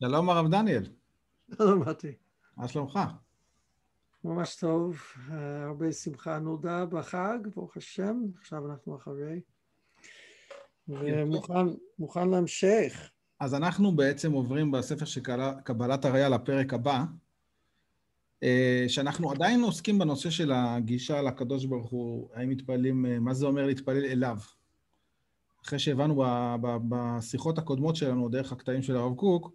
שלום הרב דניאל. שלום מתי. מה שלומך? ממש טוב, הרבה שמחה נולדה בחג, ברוך השם, עכשיו אנחנו אחרי, ומוכן להמשך. אז אנחנו בעצם עוברים בספר של קבלת הראייה לפרק הבא, אה, שאנחנו עדיין עוסקים בנושא של הגישה לקדוש ברוך הוא, האם מתפללים, אה, מה זה אומר להתפלל אליו. אחרי שהבנו בשיחות הקודמות שלנו, דרך הקטעים של הרב קוק,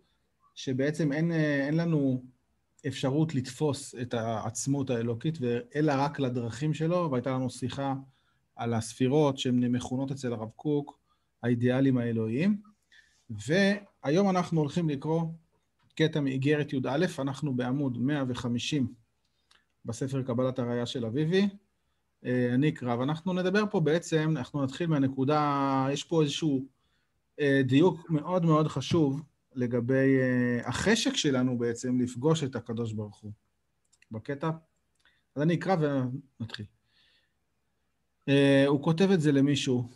שבעצם אין, אה, אין לנו אפשרות לתפוס את העצמות האלוקית, אלא רק לדרכים שלו, והייתה לנו שיחה על הספירות שהן מכונות אצל הרב קוק, האידיאלים האלוהיים. והיום אנחנו הולכים לקרוא קטע מאיגרת י"א, אנחנו בעמוד 150 בספר קבלת הראייה של אביבי. אה, אני אקרא, ואנחנו נדבר פה בעצם, אנחנו נתחיל מהנקודה, יש פה איזשהו אה, דיוק מאוד מאוד חשוב לגבי uh, החשק שלנו בעצם לפגוש את הקדוש ברוך הוא בקטע. אז אני אקרא ונתחיל. Uh, הוא כותב את זה למישהו,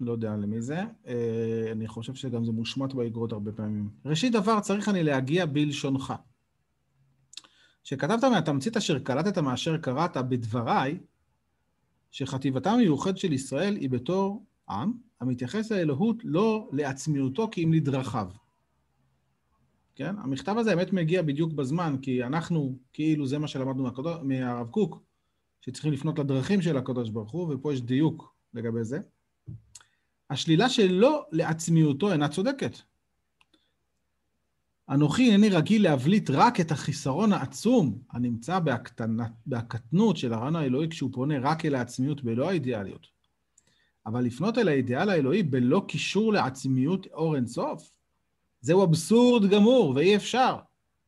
לא יודע למי זה, uh, אני חושב שגם זה מושמט באגרות הרבה פעמים. ראשית דבר, צריך אני להגיע בלשונך. שכתבת מהתמצית אשר קלטת מאשר קראת בדבריי, שחטיבתה המיוחדת של ישראל היא בתור עם המתייחס לאלוהות לא לעצמיותו כי אם לדרכיו. כן? המכתב הזה האמת מגיע בדיוק בזמן, כי אנחנו, כאילו זה מה שלמדנו מהקדוש, מהרב קוק, שצריכים לפנות לדרכים של הקדוש ברוך הוא, ופה יש דיוק לגבי זה. השלילה שלו לעצמיותו אינה צודקת. אנוכי אינני רגיל להבליט רק את החיסרון העצום הנמצא בהקטנת, בהקטנות של הרעיון האלוהי כשהוא פונה רק אל העצמיות בלא האידיאליות. אבל לפנות אל האידיאל האלוהי בלא קישור לעצמיות אור אינסוף, זהו אבסורד גמור, ואי אפשר.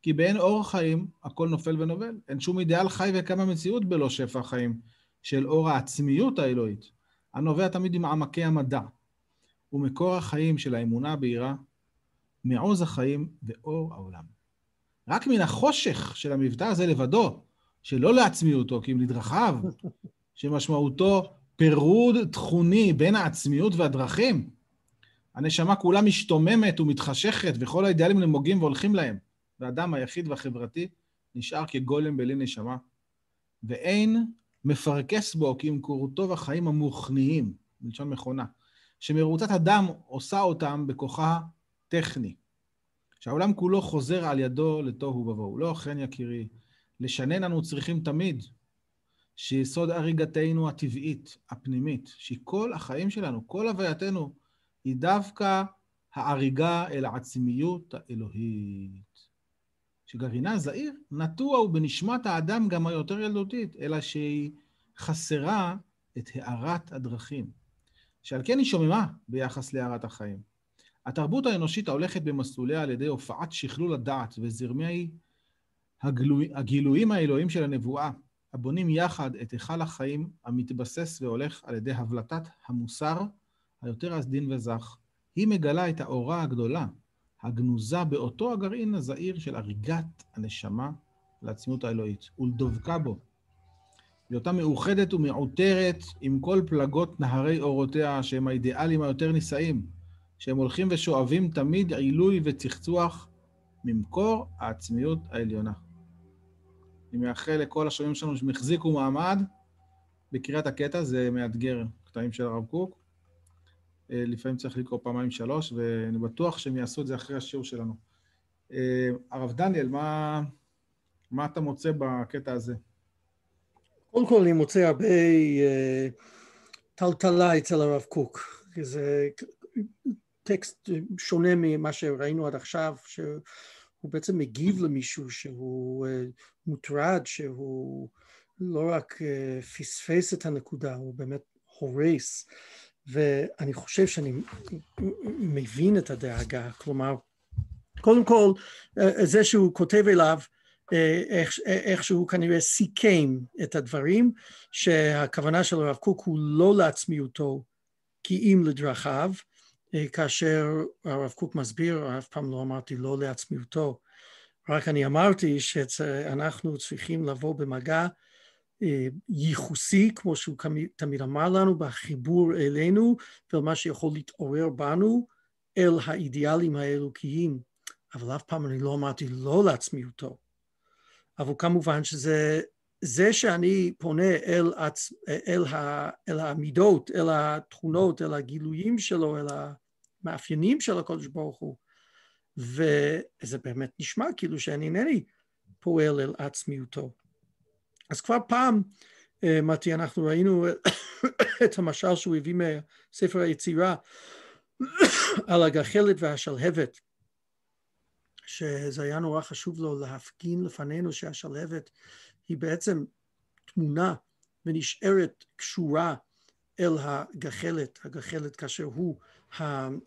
כי באין אור חיים, הכל נופל ונובל. אין שום אידיאל חי וקמה מציאות בלא שפע חיים של אור העצמיות האלוהית, הנובע תמיד ממעמקי המדע, ומקור החיים של האמונה הבהירה, מעוז החיים ואור העולם. רק מן החושך של המבטא הזה לבדו, שלא לעצמיותו, כי אם לדרכיו, שמשמעותו פירוד תכוני בין העצמיות והדרכים, הנשמה כולה משתוממת ומתחשכת, וכל האידיאלים נמוגים והולכים להם. והאדם היחיד והחברתי נשאר כגולם בלי נשמה. ואין מפרכס בו כי אם קורותו החיים המוכניים, מלשון מכונה, שמרוצת הדם עושה אותם בכוחה טכני. שהעולם כולו חוזר על ידו לתוהו ובוהו. לא כן, יקירי, לשנן אנו צריכים תמיד שיסוד הריגתנו הטבעית, הפנימית, שכל החיים שלנו, כל הווייתנו, היא דווקא ההריגה אל העצמיות האלוהית. שגרעינה זעיר נטוע הוא בנשמת האדם גם היותר ילדותית, אלא שהיא חסרה את הארת הדרכים. שעל כן היא שוממה ביחס להארת החיים. התרבות האנושית ההולכת במסלוליה על ידי הופעת שכלול הדעת וזרמי הגלוי, הגילויים האלוהים של הנבואה, הבונים יחד את היכל החיים המתבסס והולך על ידי הבלטת המוסר היותר עדין וזך, היא מגלה את האורה הגדולה, הגנוזה באותו הגרעין הזעיר של הריגת הנשמה לעצמיות האלוהית, ולדבקה בו. בהיותה מאוחדת ומעוטרת עם כל פלגות נהרי אורותיה, שהם האידיאלים היותר נישאים, שהם הולכים ושואבים תמיד עילוי וצחצוח ממקור העצמיות העליונה. אני מאחל לכל השומעים שלנו שהם החזיקו מעמד בקריאת הקטע, זה מאתגר, קטעים של הרב קוק. אה, לפעמים צריך לקרוא פעמיים שלוש, ואני בטוח שהם יעשו את זה אחרי השיעור שלנו. אה, הרב דניאל, מה, מה אתה מוצא בקטע הזה? קודם כל אני מוצא הרבה uh, טלטלה אצל הרב קוק, זה טקסט שונה ממה שראינו עד עכשיו, שהוא בעצם מגיב למישהו שהוא מוטרד, שהוא לא רק פספס את הנקודה, הוא באמת הורס. ואני חושב שאני מבין את הדאגה, כלומר, קודם כל, זה שהוא כותב אליו, איך, איך שהוא כנראה סיכם את הדברים, שהכוונה של הרב קוק הוא לא לעצמיותו כי אם לדרכיו, כאשר הרב קוק מסביר, אף פעם לא אמרתי לא לעצמיותו, רק אני אמרתי שאנחנו צריכים לבוא במגע אה, ייחוסי, כמו שהוא תמיד אמר לנו, בחיבור אלינו ומה שיכול להתעורר בנו אל האידיאלים האלוקיים אבל אף פעם אני לא אמרתי לא לעצמיותו. אבל כמובן שזה זה שאני פונה אל, עצ... אל, ה... אל המידות, אל התכונות, אל הגילויים שלו, אל המאפיינים של הקודש ברוך הוא, וזה באמת נשמע כאילו שאני אינני פועל אל עצמיותו. אז כבר פעם, אה, מתי, אנחנו ראינו את המשל שהוא הביא מספר היצירה על הגחלת והשלהבת, שזה היה נורא חשוב לו להפגין לפנינו שהשלהבת היא בעצם תמונה ונשארת קשורה אל הגחלת, הגחלת כאשר הוא המשל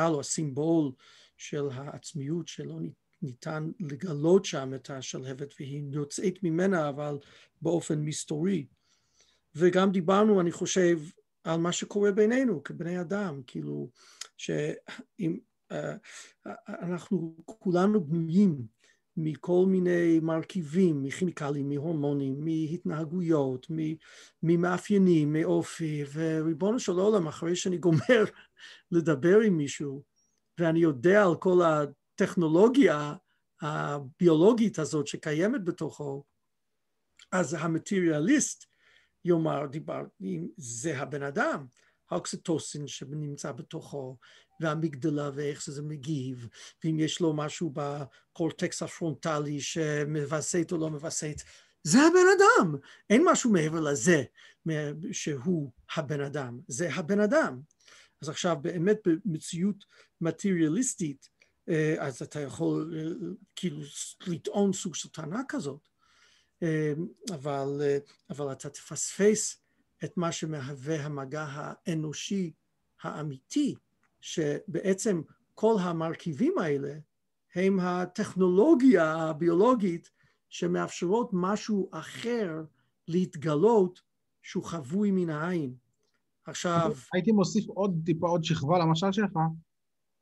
אה, או הסימבול של העצמיות שלא ניתן לגלות שם את השלהבת והיא יוצאת ממנה אבל באופן מסתורי. וגם דיברנו אני חושב על מה שקורה בינינו כבני אדם, כאילו שאם uh, אנחנו כולנו בנויים מכל מיני מרכיבים, מכימיקלים, מהורמונים, מהתנהגויות, ממאפיינים, מאופי, וריבונו של עולם, אחרי שאני גומר לדבר עם מישהו, ואני יודע על כל הטכנולוגיה הביולוגית הזאת שקיימת בתוכו, אז המטריאליסט יאמר, דיברתי, זה הבן אדם, האוקסיטוסין שנמצא בתוכו, והמגדלה ואיך שזה מגיב, ואם יש לו משהו בקורטקס הפרונטלי שמווסת או לא מווסת, זה הבן אדם, אין משהו מעבר לזה שהוא הבן אדם, זה הבן אדם. אז עכשיו באמת במציאות מטריאליסטית, אז אתה יכול אה, כאילו לטעון סוג של טענה כזאת, אה, אבל, אבל אתה תפספס את מה שמהווה המגע האנושי האמיתי שבעצם כל המרכיבים האלה הם הטכנולוגיה הביולוגית שמאפשרות משהו אחר להתגלות שהוא חבוי מן העין. עכשיו... הייתי מוסיף עוד טיפה עוד שכבה למשל שלך,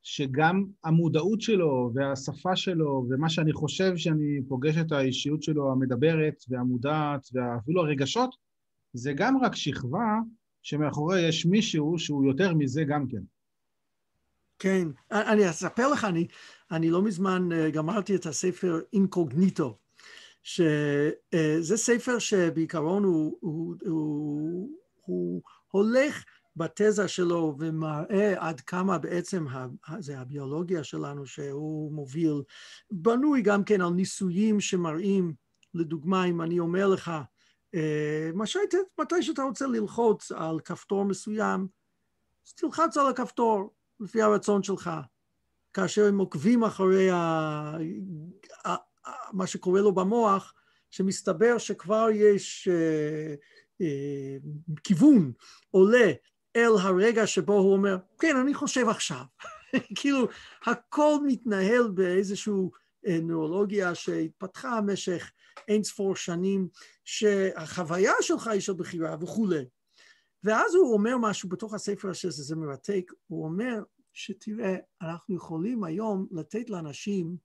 שגם המודעות שלו והשפה שלו ומה שאני חושב שאני פוגש את האישיות שלו המדברת והמודעת ואפילו הרגשות, זה גם רק שכבה שמאחורי יש מישהו שהוא יותר מזה גם כן. כן, אני אספר לך, אני, אני לא מזמן אה, גמרתי את הספר אינקוגניטו, שזה אה, ספר שבעיקרון הוא, הוא, הוא, הוא הולך בתזה שלו ומראה עד כמה בעצם זה הביולוגיה שלנו שהוא מוביל, בנוי גם כן על ניסויים שמראים, לדוגמה אם אני אומר לך, אה, מתי שאתה רוצה ללחוץ על כפתור מסוים, אז תלחץ על הכפתור, לפי הרצון שלך. כאשר הם עוקבים אחרי ה... ה... מה שקורה לו במוח, שמסתבר שכבר יש אה, אה, כיוון עולה אל הרגע שבו הוא אומר, כן, אני חושב עכשיו. כאילו, הכל מתנהל באיזושהי אה, נורולוגיה שהתפתחה במשך אין ספור שנים, שהחוויה שלך היא של בחירה וכולי. ואז הוא אומר משהו בתוך הספר שזה מרתק, הוא אומר שתראה, אנחנו יכולים היום לתת לאנשים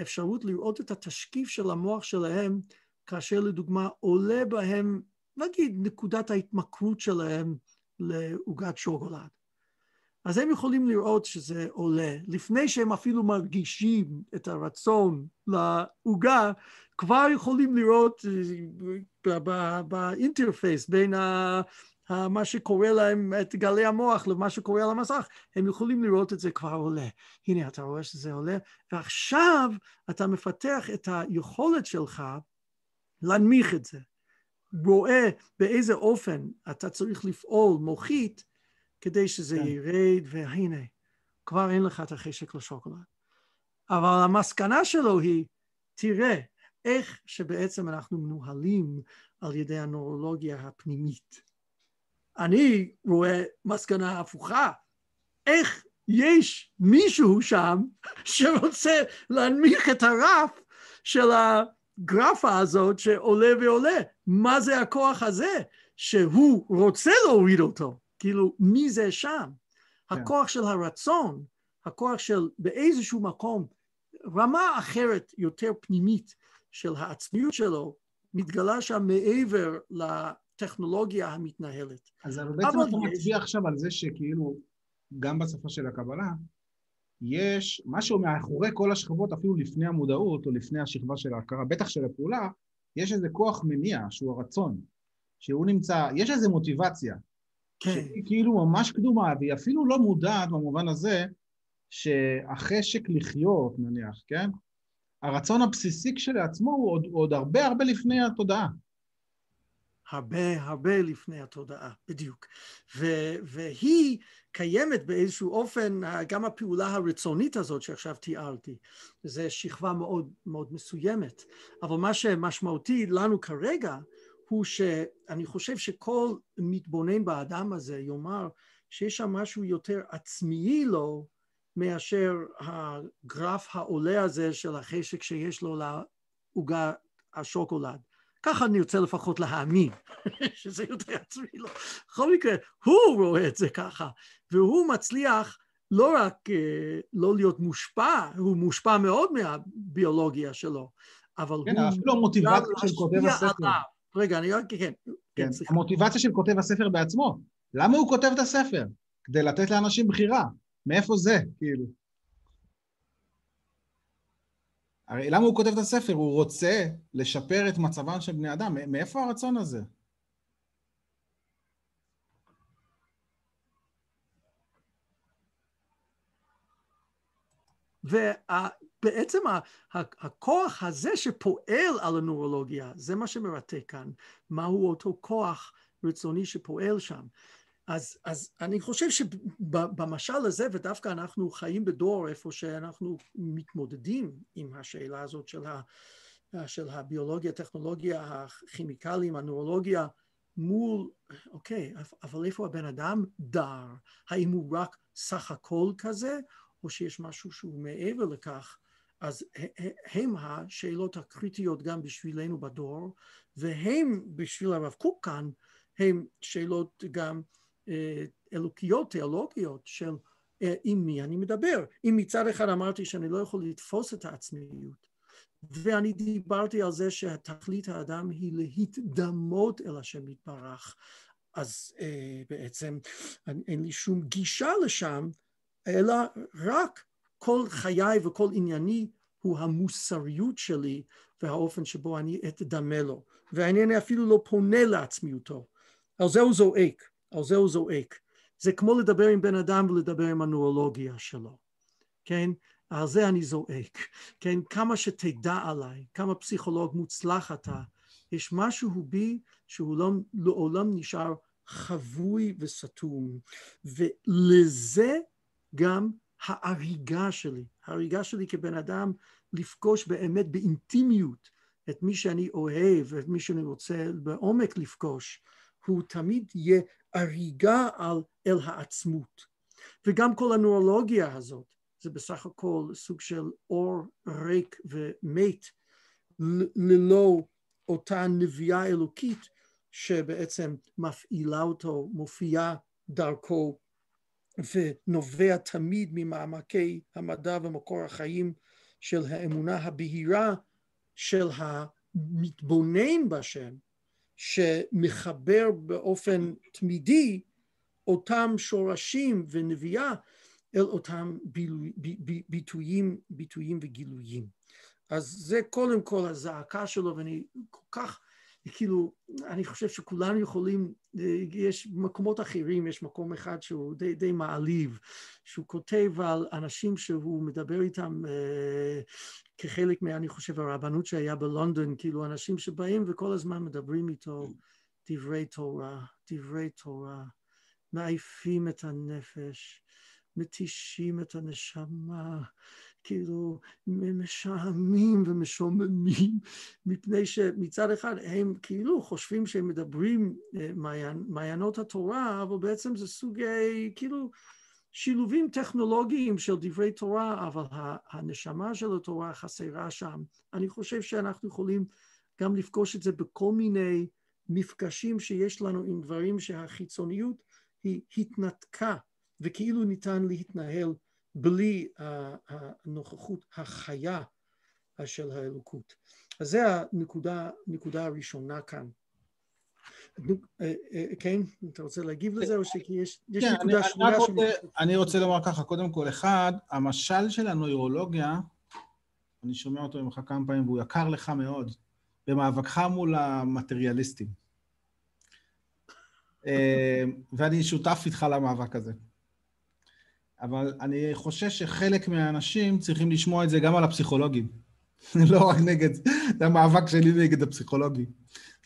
אפשרות לראות את התשקיף של המוח שלהם, כאשר לדוגמה עולה בהם, נגיד, נקודת ההתמכרות שלהם לעוגת שוקולד. אז הם יכולים לראות שזה עולה. לפני שהם אפילו מרגישים את הרצון לעוגה, כבר יכולים לראות אה, באינטרפייס בין מה שקורה להם, את גלי המוח למה שקורה על המסך, הם יכולים לראות את זה כבר עולה. הנה, אתה רואה שזה עולה, ועכשיו אתה מפתח את היכולת שלך להנמיך את זה. רואה באיזה אופן אתה צריך לפעול מוחית כדי שזה כן. ירד, והנה, כבר אין לך את החשק לשוקולד. אבל המסקנה שלו היא, תראה איך שבעצם אנחנו מנוהלים על ידי הנורולוגיה הפנימית. אני רואה מסקנה הפוכה. איך יש מישהו שם שרוצה להנמיך את הרף של הגרפה הזאת שעולה ועולה? מה זה הכוח הזה שהוא רוצה להוריד אותו? כאילו, מי זה שם? Yeah. כן. הכוח של הרצון, הכוח של באיזשהו מקום, רמה אחרת, יותר פנימית של העצמיות שלו, מתגלה שם מעבר ל... הטכנולוגיה המתנהלת. אז בעצם אתה מצביע עכשיו על זה שכאילו גם בשפה של הקבלה, יש משהו מאחורי כל השכבות, אפילו לפני המודעות או לפני השכבה של ההכרה, בטח של הפעולה, יש איזה כוח מניע, שהוא הרצון, שהוא נמצא, יש איזו מוטיבציה, כן. שהיא כאילו ממש קדומה, והיא אפילו לא מודעת במובן הזה שהחשק לחיות, נניח, כן? הרצון הבסיסי כשלעצמו הוא עוד, עוד הרבה הרבה לפני התודעה. הרבה הרבה לפני התודעה, בדיוק. ו, והיא קיימת באיזשהו אופן, גם הפעולה הרצונית הזאת שעכשיו תיארתי, זו שכבה מאוד מאוד מסוימת. אבל מה שמשמעותי לנו כרגע הוא שאני חושב שכל מתבונן באדם הזה יאמר שיש שם משהו יותר עצמאי לו מאשר הגרף העולה הזה של החשק שיש לו לעוגה השוקולד. ככה אני רוצה לפחות להאמין, שזה יותר עצמי לו. בכל מקרה, הוא רואה את זה ככה, והוא מצליח לא רק uh, לא להיות מושפע, הוא מושפע מאוד מהביולוגיה שלו, אבל כן, הוא... כן, אפילו המוטיבציה של כותב הספר. רגע, אני רק, כן. כן, כן המוטיבציה של כותב הספר בעצמו. למה הוא כותב את הספר? כדי לתת לאנשים בחירה. מאיפה זה, כאילו? הרי למה הוא כותב את הספר? הוא רוצה לשפר את מצבם של בני אדם. מאיפה הרצון הזה? ובעצם הכוח הזה שפועל על הנורולוגיה, זה מה שמרתק כאן, מהו אותו כוח רצוני שפועל שם. אז, אז אני חושב שבמשל הזה, ודווקא אנחנו חיים בדור איפה שאנחנו מתמודדים עם השאלה הזאת של, ה, של הביולוגיה, הטכנולוגיה, הכימיקלים, הנורולוגיה, מול, אוקיי, אבל איפה הבן אדם דר? האם הוא רק סך הכל כזה, או שיש משהו שהוא מעבר לכך? אז הם השאלות הקריטיות גם בשבילנו בדור, והם בשביל הרב קוק כאן, הם שאלות גם אלוקיות, תיאולוגיות של אה, עם מי אני מדבר. אם מצד אחד אמרתי שאני לא יכול לתפוס את העצמיות, ואני דיברתי על זה שתכלית האדם היא להתדמות אל השם יתברך, אז אה, בעצם אין לי שום גישה לשם, אלא רק כל חיי וכל ענייני הוא המוסריות שלי והאופן שבו אני אתדמה לו, ואינני אפילו לא פונה לעצמיותו. על זה הוא זועק. על זה הוא זועק. זה כמו לדבר עם בן אדם ולדבר עם הנורולוגיה שלו, כן? על זה אני זועק, כן? כמה שתדע עליי, כמה פסיכולוג מוצלח אתה, יש משהו בי שהוא לא, לעולם נשאר חבוי וסתום, ולזה גם ההריגה שלי, ההריגה שלי כבן אדם לפגוש באמת באינטימיות את מי שאני אוהב, ואת מי שאני רוצה בעומק לפגוש, הוא תמיד יהיה הריגה על, אל העצמות. וגם כל הנורולוגיה הזאת, זה בסך הכל סוג של אור ריק ומת, ללא אותה נביאה אלוקית שבעצם מפעילה אותו, מופיעה דרכו ונובע תמיד ממעמקי המדע ומקור החיים של האמונה הבהירה של המתבונן בשם, שמחבר באופן תמידי אותם שורשים ונביאה אל אותם ביטויים, ביטויים וגילויים. אז זה קודם כל הזעקה שלו, ואני כל כך, כאילו, אני חושב שכולנו יכולים, יש מקומות אחרים, יש מקום אחד שהוא די, די מעליב, שהוא כותב על אנשים שהוא מדבר איתם כחלק מה, אני חושב, הרבנות שהיה בלונדון, כאילו אנשים שבאים וכל הזמן מדברים איתו דברי תורה, דברי תורה, מעיפים את הנפש, מתישים את הנשמה, כאילו משעמים ומשוממים, מפני שמצד אחד הם כאילו חושבים שהם מדברים אה, מעיינות התורה, אבל בעצם זה סוגי, כאילו, שילובים טכנולוגיים של דברי תורה, אבל הנשמה של התורה חסרה שם. אני חושב שאנחנו יכולים גם לפגוש את זה בכל מיני מפגשים שיש לנו עם דברים שהחיצוניות היא התנתקה, וכאילו ניתן להתנהל בלי הנוכחות החיה של האלוקות. אז זו הנקודה, הנקודה הראשונה כאן. כן, אתה רוצה להגיב לזה או שיש כן, נקודה שנייה? אני רוצה לומר ככה, קודם כל, אחד, המשל של הנוירולוגיה, אני שומע אותו ממך כמה פעמים והוא יקר לך מאוד, במאבקך מול המטריאליסטים. ואני שותף איתך למאבק הזה. אבל אני חושש שחלק מהאנשים צריכים לשמוע את זה גם על הפסיכולוגים. לא רק נגד, זה המאבק שלי נגד הפסיכולוגים.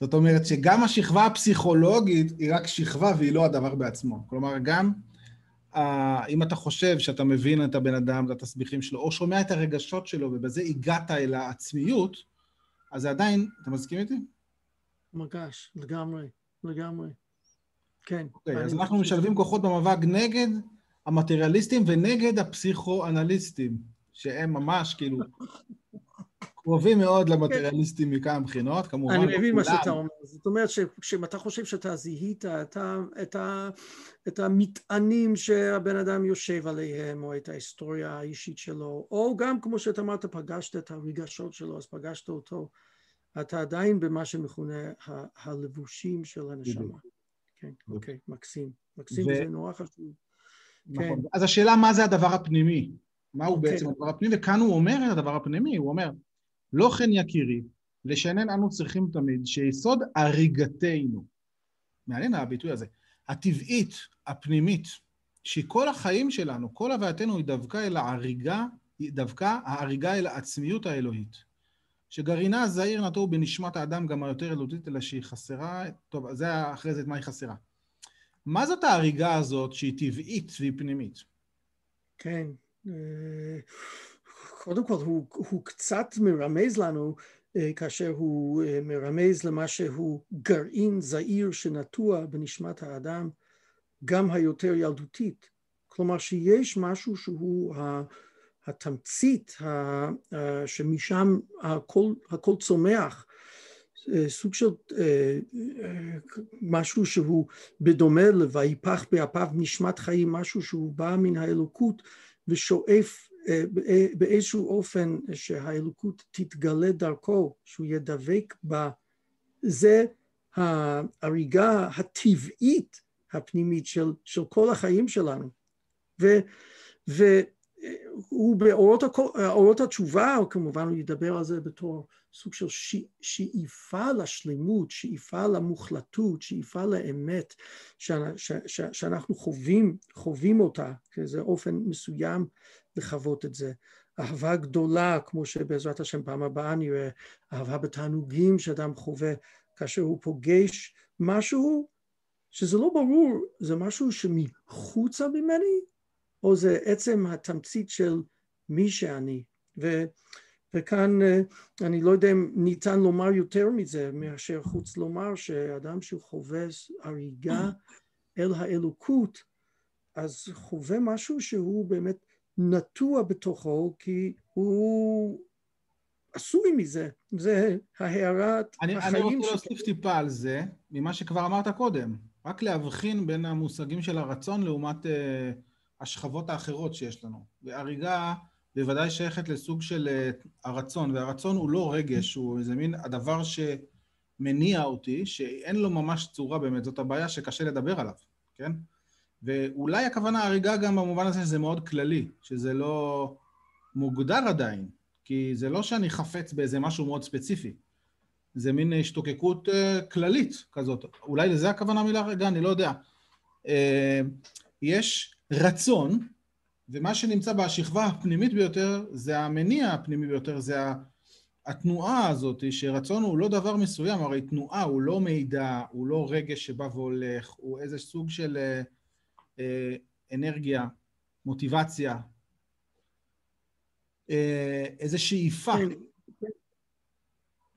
זאת אומרת שגם השכבה הפסיכולוגית היא רק שכבה והיא לא הדבר בעצמו. כלומר, גם uh, אם אתה חושב שאתה מבין את הבן אדם, את התסביכים שלו, או שומע את הרגשות שלו ובזה הגעת אל העצמיות, אז זה עדיין, אתה מסכים איתי? מרגש, לגמרי, לגמרי. כן. אוקיי, okay, אז אנחנו משלבים כוחות במאבק נגד המטריאליסטים ונגד הפסיכואנליסטים, שהם ממש כאילו קרובים מאוד למטריאליסטים מכמה בחינות, כמובן. אני מבין מה שאתה אומר. זאת אומרת שאם אתה חושב שאתה זיהית את, ה, את, ה, את המטענים שהבן אדם יושב עליהם, או את ההיסטוריה האישית שלו, או גם כמו שאתה אמרת, פגשת את הרגשות שלו, אז פגשת אותו, אתה עדיין במה שמכונה ה- הלבושים של הנשמה. כן, אוקיי, מקסים. מקסים, ו... וזה נורא חשוב. נכון. כן. אז השאלה מה זה הדבר הפנימי? מהו okay. אוקיי. בעצם הדבר הפנימי? וכאן הוא אומר את הדבר הפנימי, הוא אומר, לא כן יקירי, לשנן אנו צריכים תמיד שיסוד הריגתנו, מעניין הביטוי הזה, הטבעית, הפנימית, שכל החיים שלנו, כל הווייתנו היא דווקא אל ההריגה, היא דווקא ההריגה אל העצמיות האלוהית. שגרעינה זעיר נטור בנשמת האדם גם היותר אלוהית, אלא שהיא חסרה, טוב, זה אחרי זה את מה היא חסרה. מה זאת ההריגה הזאת שהיא טבעית והיא פנימית? כן, אה, קודם כל הוא, הוא קצת מרמז לנו אה, כאשר הוא אה, מרמז למה שהוא גרעין זעיר שנטוע בנשמת האדם, גם היותר ילדותית. כלומר שיש משהו שהוא התמצית שמשם הכל, הכל צומח, סוג של משהו שהוא בדומה ל"ויפח באפיו נשמת חיים", משהו שהוא בא מן האלוקות ושואף באיזשהו אופן שהאלוקות תתגלה דרכו, שהוא ידבק בה, זה ההריגה הטבעית הפנימית של, של כל החיים שלנו. ו, והוא באורות התשובה, כמובן הוא ידבר על זה בתור סוג של שאיפה לשלמות, שאיפה למוחלטות, שאיפה לאמת שאנחנו חווים, חווים אותה, זה אופן מסוים לחוות את זה. אהבה גדולה, כמו שבעזרת השם פעם הבאה נראה, אהבה בתענוגים שאדם חווה כאשר הוא פוגש משהו שזה לא ברור, זה משהו שמחוצה ממני, או זה עצם התמצית של מי שאני. ו, וכאן אה, אני לא יודע אם ניתן לומר יותר מזה מאשר חוץ לומר שאדם שחווה הריגה אל האלוקות, אז חווה משהו שהוא באמת נטוע בתוכו כי הוא עשוי מזה, זה הערת אני, החיים אני רוצה להוסיף טיפה על זה, ממה שכבר אמרת קודם, רק להבחין בין המושגים של הרצון לעומת uh, השכבות האחרות שיש לנו. והריגה בוודאי שייכת לסוג של uh, הרצון, והרצון הוא לא רגש, הוא איזה מין הדבר שמניע אותי, שאין לו ממש צורה באמת, זאת הבעיה שקשה לדבר עליו, כן? ואולי הכוונה הריגה גם במובן הזה שזה מאוד כללי, שזה לא מוגדר עדיין, כי זה לא שאני חפץ באיזה משהו מאוד ספציפי. זה מין השתוקקות uh, כללית כזאת. אולי לזה הכוונה מילה רגע, אני לא יודע. Uh, יש רצון, ומה שנמצא בשכבה הפנימית ביותר זה המניע הפנימי ביותר, זה התנועה הזאת, שרצון הוא לא דבר מסוים, הרי תנועה הוא לא מידע, הוא לא רגש שבא והולך, הוא איזה סוג של... Uh, אה, אנרגיה, מוטיבציה, אה, איזה שאיפה. כן,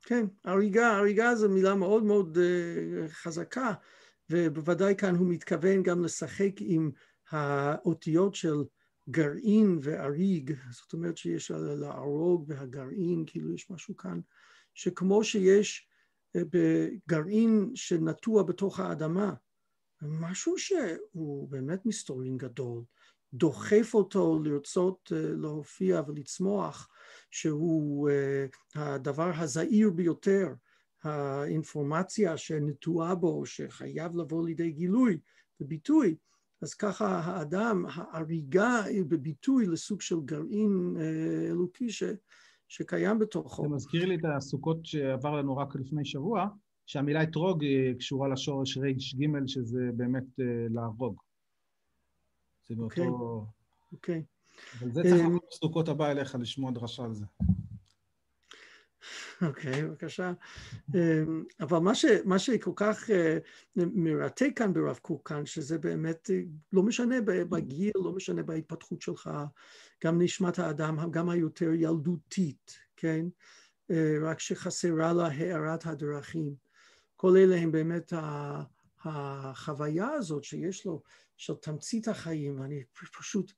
כן, הריגה, הריגה זו מילה מאוד מאוד אה, חזקה, ובוודאי כאן הוא מתכוון גם לשחק עם האותיות של גרעין ואריג, זאת אומרת שיש להרוג והגרעין, כאילו יש משהו כאן, שכמו שיש בגרעין שנטוע בתוך האדמה, משהו שהוא באמת מסתורין גדול, דוחף אותו לרצות אה, להופיע ולצמוח, שהוא אה, הדבר הזעיר ביותר, האינפורמציה שנטועה בו, שחייב לבוא לידי גילוי וביטוי, אז ככה האדם, ההריגה היא בביטוי לסוג של גרעין אה, אלוקי ש, שקיים בתוכו. זה מזכיר לי את הסוכות שעבר לנו רק לפני שבוע, שהמילה אתרוג קשורה לשורש ג' שזה באמת אה, להרוג. זה באותו... אוקיי. Okay. אבל זה צריך לבוא בסוכות הבא אליך לשמוע דרשה על זה. אוקיי, okay, בבקשה. אמ, אבל מה, ש, מה שכל כך אה, מרתק כאן ברב קוק כאן, שזה באמת אה, לא משנה בגיל, לא משנה בהתפתחות שלך, גם נשמת האדם, גם היותר ילדותית, כן? אה, רק שחסרה לה הארת הדרכים. כל אלה הם באמת החוויה הזאת שיש לו, של תמצית החיים, ואני פשוט,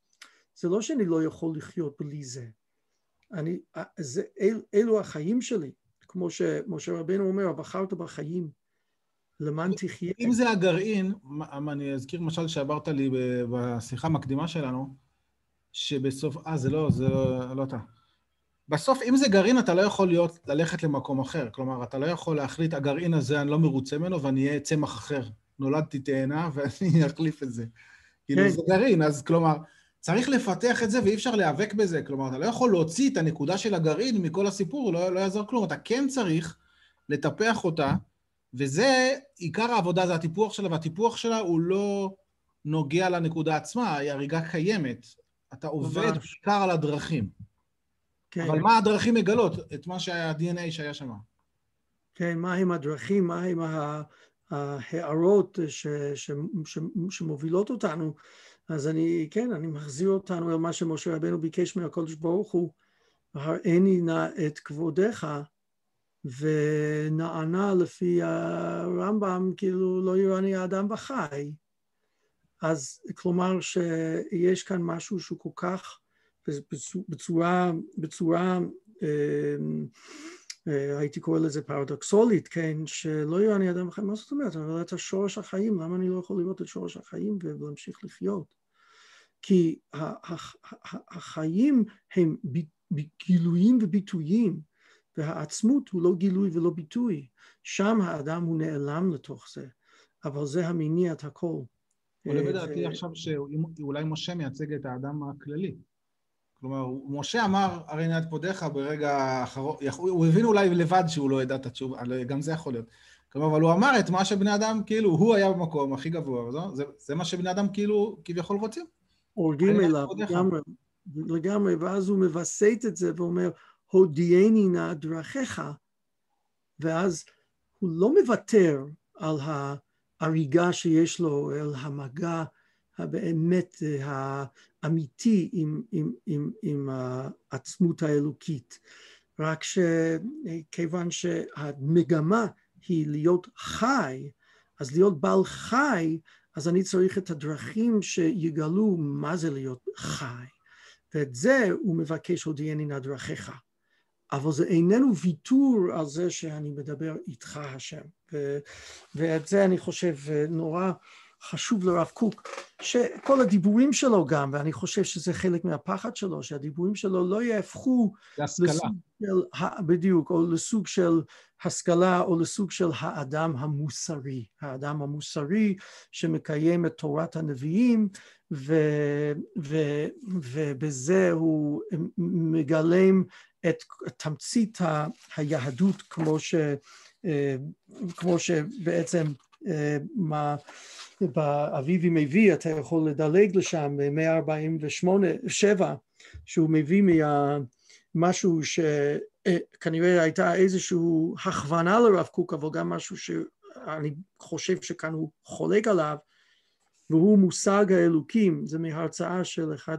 זה לא שאני לא יכול לחיות בלי זה. אני, זה, אל, אלו החיים שלי, כמו שמשה רבנו אומר, בחרת בחיים, למען תחיה. אם זה הגרעין, אני אזכיר למשל שאמרת לי בשיחה המקדימה שלנו, שבסוף, אה, זה לא, זה לא, לא אתה. בסוף, אם זה גרעין, אתה לא יכול להיות, ללכת למקום אחר. כלומר, אתה לא יכול להחליט, הגרעין הזה, אני לא מרוצה ממנו ואני אהיה צמח אחר. נולדתי תאנה ואני אחליף את זה. כאילו, כן. זה גרעין, אז כלומר, צריך לפתח את זה ואי אפשר להיאבק בזה. כלומר, אתה לא יכול להוציא את הנקודה של הגרעין מכל הסיפור, לא, לא יעזור כלום. אתה כן צריך לטפח אותה, וזה, עיקר העבודה זה הטיפוח שלה, והטיפוח שלה הוא לא נוגע לנקודה עצמה, היא הריגה קיימת. אתה עובד בעיקר על הדרכים. כן. אבל מה הדרכים מגלות? את מה שה-DNA שהיה שם. כן, מה הם הדרכים, מה הם ההערות ש, ש, ש, שמובילות אותנו אז אני, כן, אני מחזיר אותנו אל מה שמשה רבנו ביקש מהקדוש ברוך הוא, הראני נא את כבודך, ונענה לפי הרמב"ם, כאילו לא יראני האדם וחי. אז כלומר שיש כאן משהו שהוא כל כך, בצורה, בצורה אמ, אה, הייתי קורא לזה פרדוקסולית, כן, שלא יראני אדם וחי, מה זאת אומרת? אבל את השורש החיים, למה אני לא יכול לראות את שורש החיים ולהמשיך לחיות? כי החיים הם גילויים וביטויים, והעצמות הוא לא גילוי ולא ביטוי. שם האדם הוא נעלם לתוך זה, אבל זה המניע את הכל. עולה אה, בדעתי עכשיו שאולי משה מייצג את האדם הכללי. כלומר, משה אמר, הרי נעד פודיך ברגע האחרון, הוא הבין אולי לבד שהוא לא ידע את התשובה, גם זה יכול להיות. כלומר, אבל הוא אמר את מה שבני אדם, כאילו, הוא היה במקום הכי גבוה, זה, זה מה שבני אדם כאילו כביכול רוצים. הורגים אליו לגמרי, לגמרי, ואז הוא מווסת את זה ואומר, הודיעני נא דרכיך, ואז הוא לא מוותר על ההריגה שיש לו, על המגע הבאמת האמיתי עם, עם, עם, עם העצמות האלוקית. רק שכיוון שהמגמה היא להיות חי, אז להיות בעל חי, אז אני צריך את הדרכים שיגלו מה זה להיות חי. ואת זה הוא מבקש הודיעני נא דרכיך. אבל זה איננו ויתור על זה שאני מדבר איתך השם. ו- ואת זה אני חושב נורא חשוב לרב קוק, שכל הדיבורים שלו גם, ואני חושב שזה חלק מהפחד שלו, שהדיבורים שלו לא יהפכו להשכלה. של, בדיוק, או לסוג של השכלה, או לסוג של האדם המוסרי, האדם המוסרי שמקיים את תורת הנביאים, ו, ו, ובזה הוא מגלם את תמצית היהדות כמו, ש, אה, כמו שבעצם אה, מה באביבי מביא, אתה יכול לדלג לשם ב-148, 7, שהוא מביא משהו שכנראה הייתה איזושהי הכוונה לרב קוק, אבל גם משהו שאני חושב שכאן הוא חולק עליו, והוא מושג האלוקים, זה מהרצאה של אחד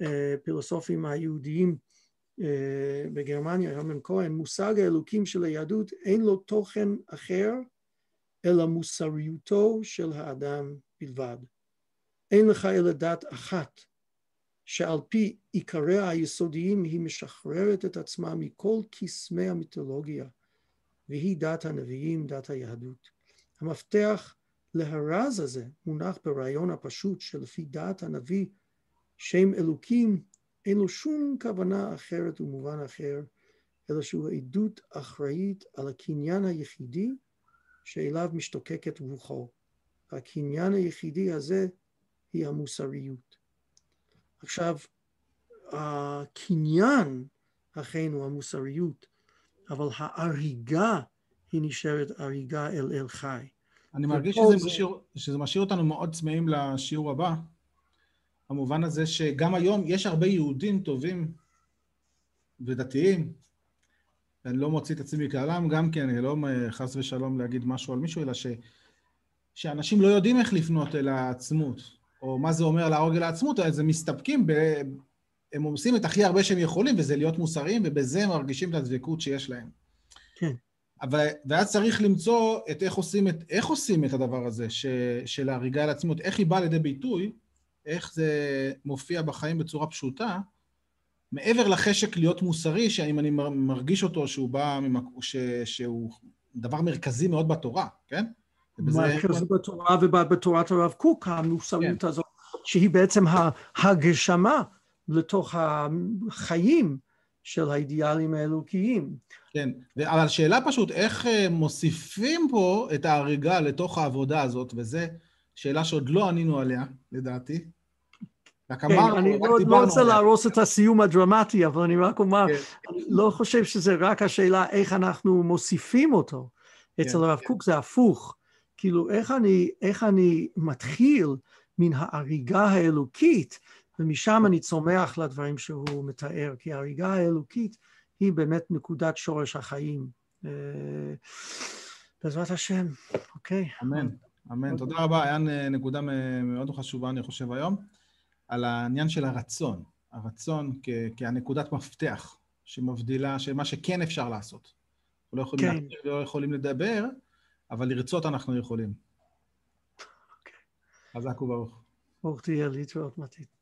מהפילוסופים היהודיים אה, בגרמניה, הרמן כהן, מושג האלוקים של היהדות אין לו תוכן אחר אלא מוסריותו של האדם בלבד. אין לך אלא דת אחת, שעל פי עיקריה היסודיים היא משחררת את עצמה מכל קסמי המיתולוגיה, והיא דת הנביאים, דת היהדות. המפתח להרז הזה מונח ברעיון הפשוט שלפי דת הנביא, שם אלוקים אין לו שום כוונה אחרת ומובן אחר, אלא שהוא עדות אחראית על הקניין היחידי שאליו משתוקקת רוחו. הקניין היחידי הזה היא המוסריות. עכשיו, הקניין אכן הוא המוסריות, אבל ההריגה היא נשארת הריגה אל אל חי. אני מרגיש שזה, זה... משאיר, שזה משאיר אותנו מאוד צמאים לשיעור הבא, במובן הזה שגם היום יש הרבה יהודים טובים ודתיים, ואני לא מוציא את עצמי מכללם גם כן, אני לא חס ושלום להגיד משהו על מישהו, אלא ש, שאנשים לא יודעים איך לפנות אל העצמות, או מה זה אומר להרוג אל העצמות, אלא זה מסתפקים ב... הם עושים את הכי הרבה שהם יכולים, וזה להיות מוסריים, ובזה הם מרגישים את הדבקות שיש להם. כן. אבל, ואז צריך למצוא את איך עושים את, איך עושים את הדבר הזה ש, של ההריגה על עצמות, איך היא באה לידי ביטוי, איך זה מופיע בחיים בצורה פשוטה, מעבר לחשק להיות מוסרי, שאם אני מרגיש אותו שהוא בא, ממק... ש... שהוא דבר מרכזי מאוד בתורה, כן? מרכזי בתורה ובתורת הרב קוק, המוסריות כן. הזאת, שהיא בעצם ההגשמה לתוך החיים של האידיאלים האלוקיים. כן, אבל השאלה פשוט, איך אה, מוסיפים פה את ההריגה לתוך העבודה הזאת, וזו שאלה שעוד לא ענינו עליה, לדעתי. רק כן, אמרנו, אני רק לא, לא רוצה להרוס את הסיום הדרמטי, אבל אני רק אומר, כן. אני לא חושב שזה רק השאלה איך אנחנו מוסיפים אותו. כן, אצל הרב כן. קוק זה הפוך. כאילו, איך אני, איך אני מתחיל מן ההריגה האלוקית, ומשם אני צומח לדברים שהוא מתאר, כי ההריגה האלוקית היא באמת נקודת שורש החיים. אה, בעזרת השם, אוקיי. אמן, אמן. תודה רבה, היה נקודה מאוד חשובה, אני חושב, היום. על העניין של הרצון, הרצון כ- כהנקודת מפתח שמבדילה, שמה שכן אפשר לעשות. אנחנו לא יכולים כן. להכיר ולא יכולים לדבר, אבל לרצות אנחנו יכולים. אוקיי. חזק וברוך. ברוך תהיה להתראות מתית.